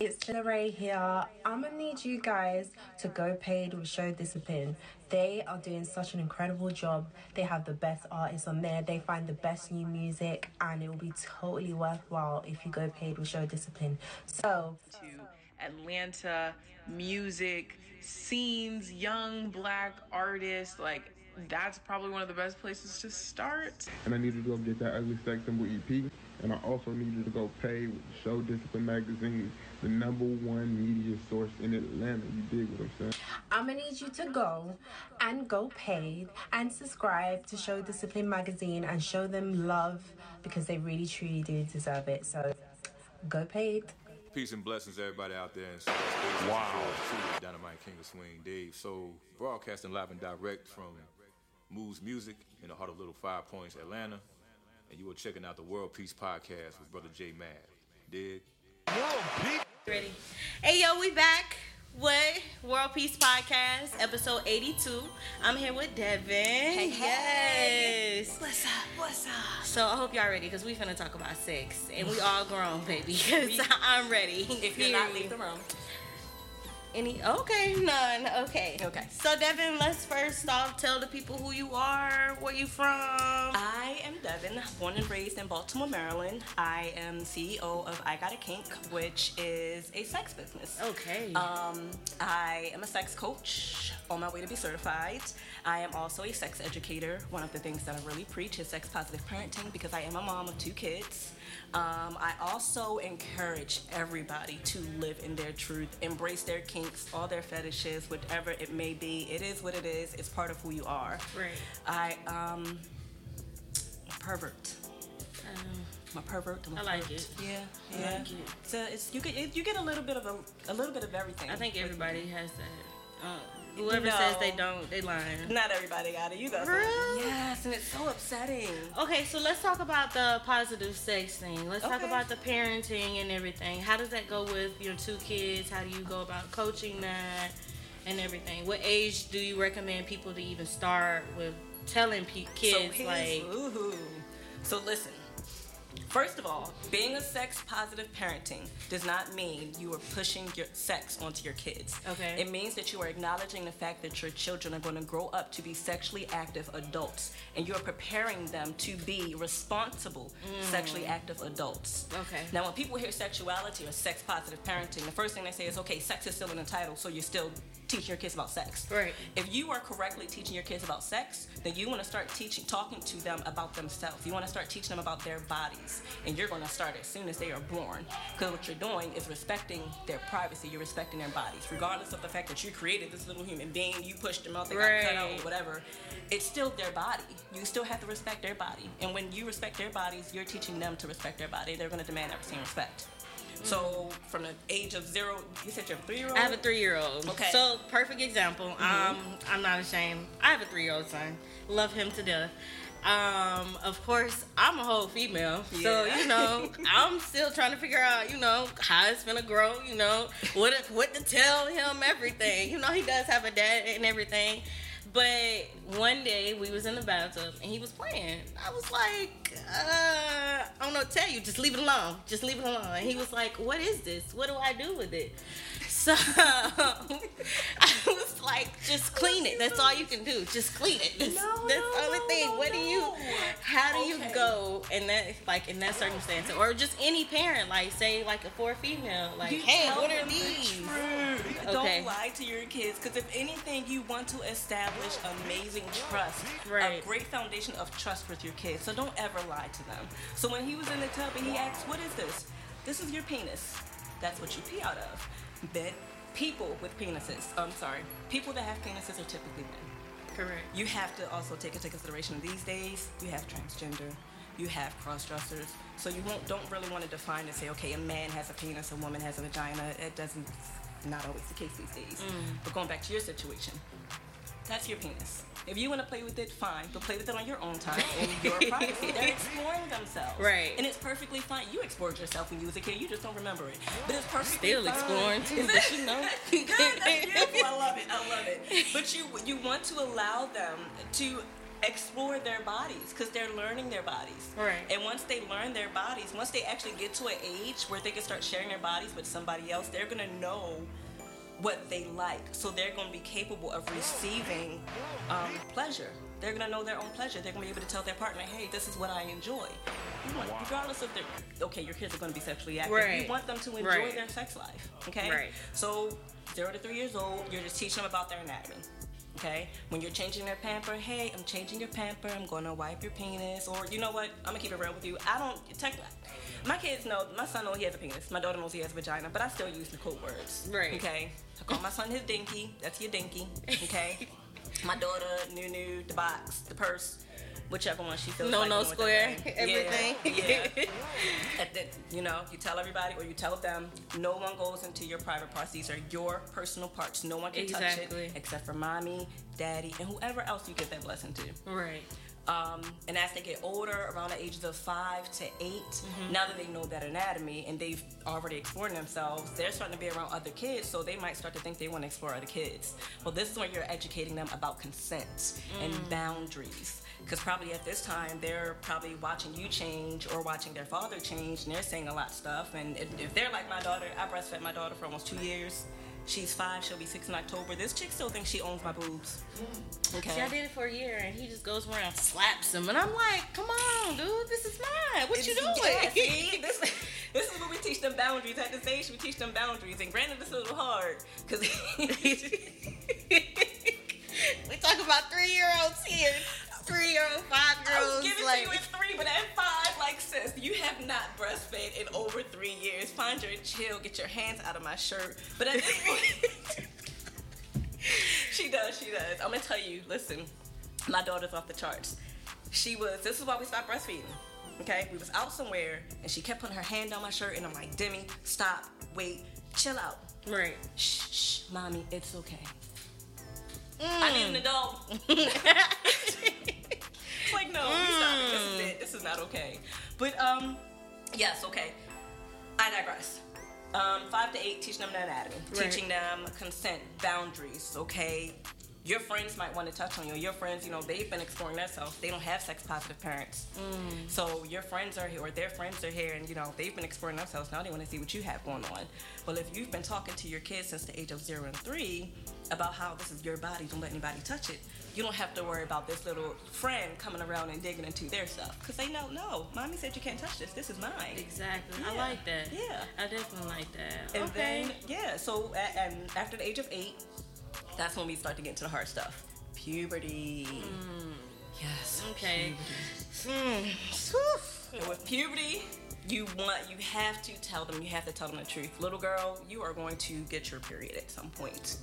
It's Ray here. I'm gonna need you guys to go paid with Show Discipline. They are doing such an incredible job. They have the best artists on there. They find the best new music, and it will be totally worthwhile if you go paid with Show Discipline. So, to Atlanta music scenes, young black artists, like that's probably one of the best places to start. And I needed to go get that Ugly Sex Symbol EP. And I also needed to go pay with Show Discipline Magazine, the number one media source in Atlanta. You dig what I'm saying? I'm gonna need you to go and go paid and subscribe to Show Discipline Magazine and show them love because they really truly do deserve it. So go paid. Peace and blessings, everybody out there. wow. Dynamite King of Swing, Dave. So, broadcasting live and direct from Moods Music in the heart of Little Five Points, Atlanta. And you are checking out the World Peace Podcast with Brother J Mad. Dig? World Peace. Ready. Hey, yo, we back with World Peace Podcast, episode 82. I'm here with Devin. Hey, hey. Yes. What's up? What's up? So I hope y'all ready because we finna talk about sex. And we all grown, baby. Because I'm ready. If you're not, leave the room. Any okay, none. Okay. Okay. So Devin, let's first off tell the people who you are, where you from. I am Devin, born and raised in Baltimore, Maryland. I am CEO of I Gotta Kink, which is a sex business. Okay. Um, I am a sex coach on my way to be certified. I am also a sex educator. One of the things that I really preach is sex positive parenting because I am a mom of two kids. Um, I also encourage everybody to live in their truth, embrace their kinks, all their fetishes, whatever it may be. It is what it is. It's part of who you are. Right. I um, pervert. Um, I'm a pervert. I'm a I like pervert. it. Yeah, I yeah. like it. So it's you get you get a little bit of a, a little bit of everything. I think everybody has that. Uh, whoever No. says they don't, they lying. Not everybody got it. You got For it. Yes, and it's so upsetting. Okay, so let's talk about the positive sex thing. Let's talk about the parenting and everything. How does that go with your two kids? How do you go about coaching that and everything? What age do you recommend people to even start with telling pe- kids so like? here's- ooh. So listen. First of all, being a sex positive parenting does not mean you are pushing your sex onto your kids. Okay. It means that you are acknowledging the fact that your children are going to grow up to be sexually active adults and you are preparing them to be responsible sexually active adults. Mm. Okay. Now, when people hear sexuality or sex positive parenting, the first thing they say is, okay, sex is still in the title, so you're still teaching your kids about sex. Right. If you are correctly teaching your kids about sex, then you want to start teaching, talking to them about themselves. You want to start teaching them about their bodies, and you're going to start as soon as they are born. Because what you're doing is respecting their privacy. You're respecting their bodies, regardless of the fact that you created this little human being, you pushed them out, they got cut out, or whatever. It's still their body. You still have to respect their body, and when you respect their bodies, you're teaching them to respect their body. They're going to demand that same respect. So, from the age of zero, you said you're a three-year-old. I have a three-year-old. Okay. So perfect example. Um, I'm not ashamed. I have a three-year-old son. Love him to death. Um, of course, I'm a whole female, so you know, I'm still trying to figure out, you know, how it's gonna grow. You know, what what to tell him, everything. You know, he does have a dad and everything. But one day we was in the bathtub and he was playing. I was like, uh, I don't know what to tell you. Just leave it alone. Just leave it alone. And he was like, What is this? What do I do with it? So I was like, just clean it. That's all you can do. Just clean it. That's, No, that's no, the only no, thing. no, what do you? How do you go in that like in that circumstance, or just any parent, like say like a for female, like You hey, what are them the these? truth. Okay. Don't lie to your kids because if anything, you want to establish amazing trust, Right. a great foundation of trust with your kids. So don't ever lie to them. So when he was in the tub and he asked, "What is this?" This is your penis. That's what you pee out of. But people with penises, I'm sorry, people that have penises are typically men. Correct. You have to also take into consideration these days you have transgender, you have cross dressers, so you won't don't really want to define and say, okay, a man has a penis, a woman has a vagina. It doesn't not always the case these days. Mm. But going back to your situation, that's your penis. If you want to play with it, fine, but play with it on your own time and your privacy. They're exploring themselves, Right. And it's perfectly fine. You explored yourself when you was a kid. You just don't remember it, but it's perfectly Still fine. exploring too, Is but you know. Good, that's beautiful. I love it. I love it. But you you want to allow them to explore their bodies because they're learning their bodies. Right. And once they learn their bodies, once they actually get to an age where they can start sharing their bodies with somebody else, they're gonna know what they like. So they're gonna be capable of receiving um, pleasure. They're gonna know their own pleasure. They're gonna be able to tell their partner, "Hey, this is what I enjoy." You want- Regardless of their, okay, your kids are gonna be sexually active. Right. You want them to enjoy Right. their sex life. Okay. Right. So zero to three years old, you're just teaching them about their anatomy. Okay? When you're changing their pamper, hey, I'm changing your pamper, I'm gonna wipe your penis, or you know what, I'm gonna keep it real with you. I don't tech my kids know my son knows he has a penis, my daughter knows he has a vagina, but I still use the code words. Right. Okay. I call my son his dinky, that's your dinky. Okay. my daughter, new new, the box, the purse. Whichever one she feels No, like no square, everything. Yeah, yeah. You know, you tell everybody or you tell them, no one goes into your private parts. These are your personal parts. No one can touch it except for mommy, daddy, and whoever else you give that blessing to. Right. Um, and as they get older, around the ages of five to 8 now that they know that anatomy and they've already explored themselves, they're starting to be around other kids, so they might start to think they want to explore other kids. Well, this is when you're educating them about consent and boundaries. Because probably at this time, they're probably watching you change or watching their father change, and they're saying a lot of stuff. And if, if they're like my daughter, I breastfed my daughter for almost two years. She's five, she'll be six in October. This chick still thinks she owns my boobs. Mm. Okay. See, I did it for a year, and he just goes around slaps him, and I'm like, "Come on, dude, this is mine. What you doing?" Yeah, see, this, this is what we teach them boundaries. At this age, we teach them boundaries. And granted, it's a little hard because we talk about three year olds here, three year old, five year olds. giving Like, to you at three, but at five, like sis, you have not breastfed in over three years. Find your chill. Get your hands out of my shirt. But at this point, she does. She does. I'm gonna tell you. Listen, my daughter's off the charts. She was. This is why we stopped breastfeeding. Okay, we was out somewhere and she kept putting her hand on my shirt and I'm like, Demi, stop, wait, chill out. right. Shh, shh, mommy, it's okay. Mm. I need an adult. like, no, we stop. This is it. This is not okay. But um, yes, okay. I digress. Um, five to eight, teaching them the anatomy, Right. teaching them consent, boundaries. Okay, your friends might want to touch on you. Your friends, you know, they've been exploring themselves. They don't have sex positive parents, so your friends are here, or their friends are here, and you know they've been exploring themselves. Now they want to see what you have going on. Well, if you've been talking to your kids since the age of zero and three about how this is your body, don't let anybody touch it. You don't have to worry about this little friend coming around and digging into their stuff because they know, no, mommy said you can't touch this. This is mine. Exactly. I like that. Yeah. I definitely like that. And okay. then, yeah, so and after the age of eight, that's when we start to get into the hard stuff. Puberty. Mm. Yes. okay. puberty. Mm. And with puberty, you want, you have to tell them, you have to tell them the truth. Little girl, you are going to get your period at some point.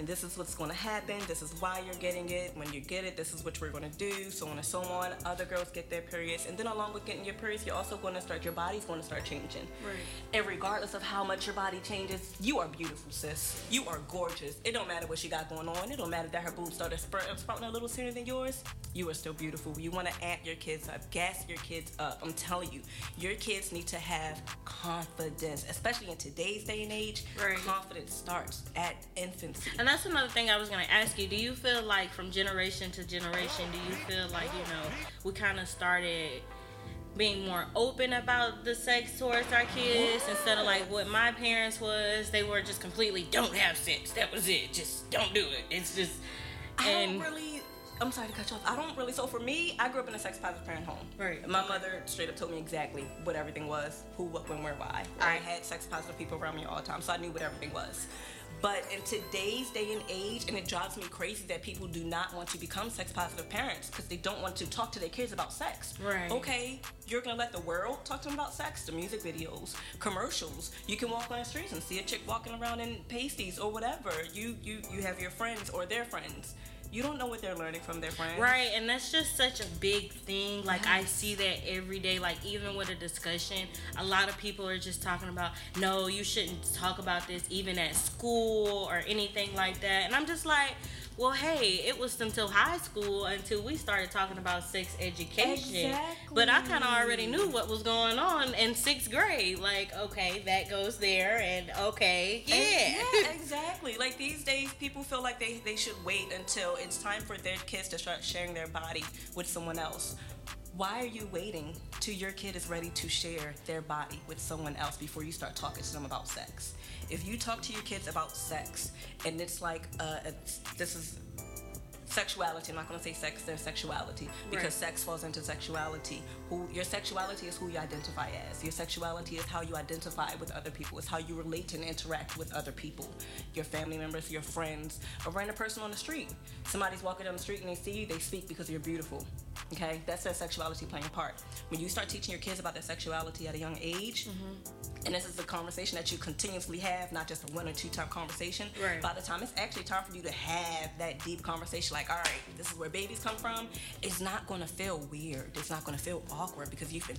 And this is what's going to happen. This is why you're getting it. When you get it, this is what we're going to do. So on and so on. Other girls get their periods. And then along with getting your periods, you're also going to start, your body's going to start changing. Right. And regardless of how much your body changes, you are beautiful, sis. You are gorgeous. It don't matter what she got going on. It don't matter that her boobs started spr- sprouting a little sooner than yours. You are still beautiful. You want to amp your kids up, gas your kids up. I'm telling you, your kids need to have confidence, especially in today's day and age. Right. Confidence starts at infancy. And that's another thing I was gonna ask you. Do you feel like from generation to generation, do you feel like you know we kind of started being more open about the sex towards our kids instead of like what my parents was? They were just completely don't have sex. That was it. Just don't do it. It's just I and don't really. I'm sorry to cut you off. I don't really. So for me, I grew up in a sex positive parent home. Right. My mother straight up told me exactly what everything was, who, what, when, where, why. I had sex positive people around me all the time, so I knew what everything was. But in today's day and age, and it drives me crazy that people do not want to become sex positive parents because they don't want to talk to their kids about sex. Right. Okay, you're gonna let the world talk to them about sex, the music videos, commercials. You can walk on the streets and see a chick walking around in pasties or whatever. You you you have your friends or their friends. You don't know what they're learning from their friends. Right, and that's just such a big thing. Like I see that every day. Like even with a discussion, a lot of people are just talking about, no, you shouldn't talk about this even at school or anything like that. And I'm just like, well, hey, it was until high school until we started talking about sex education. But I kind of already knew what was going on in sixth grade. Like, okay, that goes there, and okay, yeah. And- yeah, exactly. Like these days, people feel like they, they should wait until it's time for their kids to start sharing their body with someone else. Why are you waiting till your kid is ready to share their body with someone else before you start talking to them about sex? If you talk to your kids about sex and it's like, uh, it's, this is sexuality. I'm not going to say sex, their sexuality because Right. sex falls into sexuality. Who your sexuality is who you identify as. Your sexuality is how you identify with other people. It's how you relate and interact with other people. Your family members, your friends, a random person on the street. Somebody's walking down the street and they see you, they speak because you're beautiful. Okay, that's that sexuality playing a part. When you start teaching your kids about their sexuality at a young age, mm-hmm. and this is a conversation that you continuously have, not just a one or two time conversation. Right. By the time it's actually time for you to have that deep conversation, like, all right, this is where babies come from, it's not going to feel weird. It's not going to feel awkward because you've been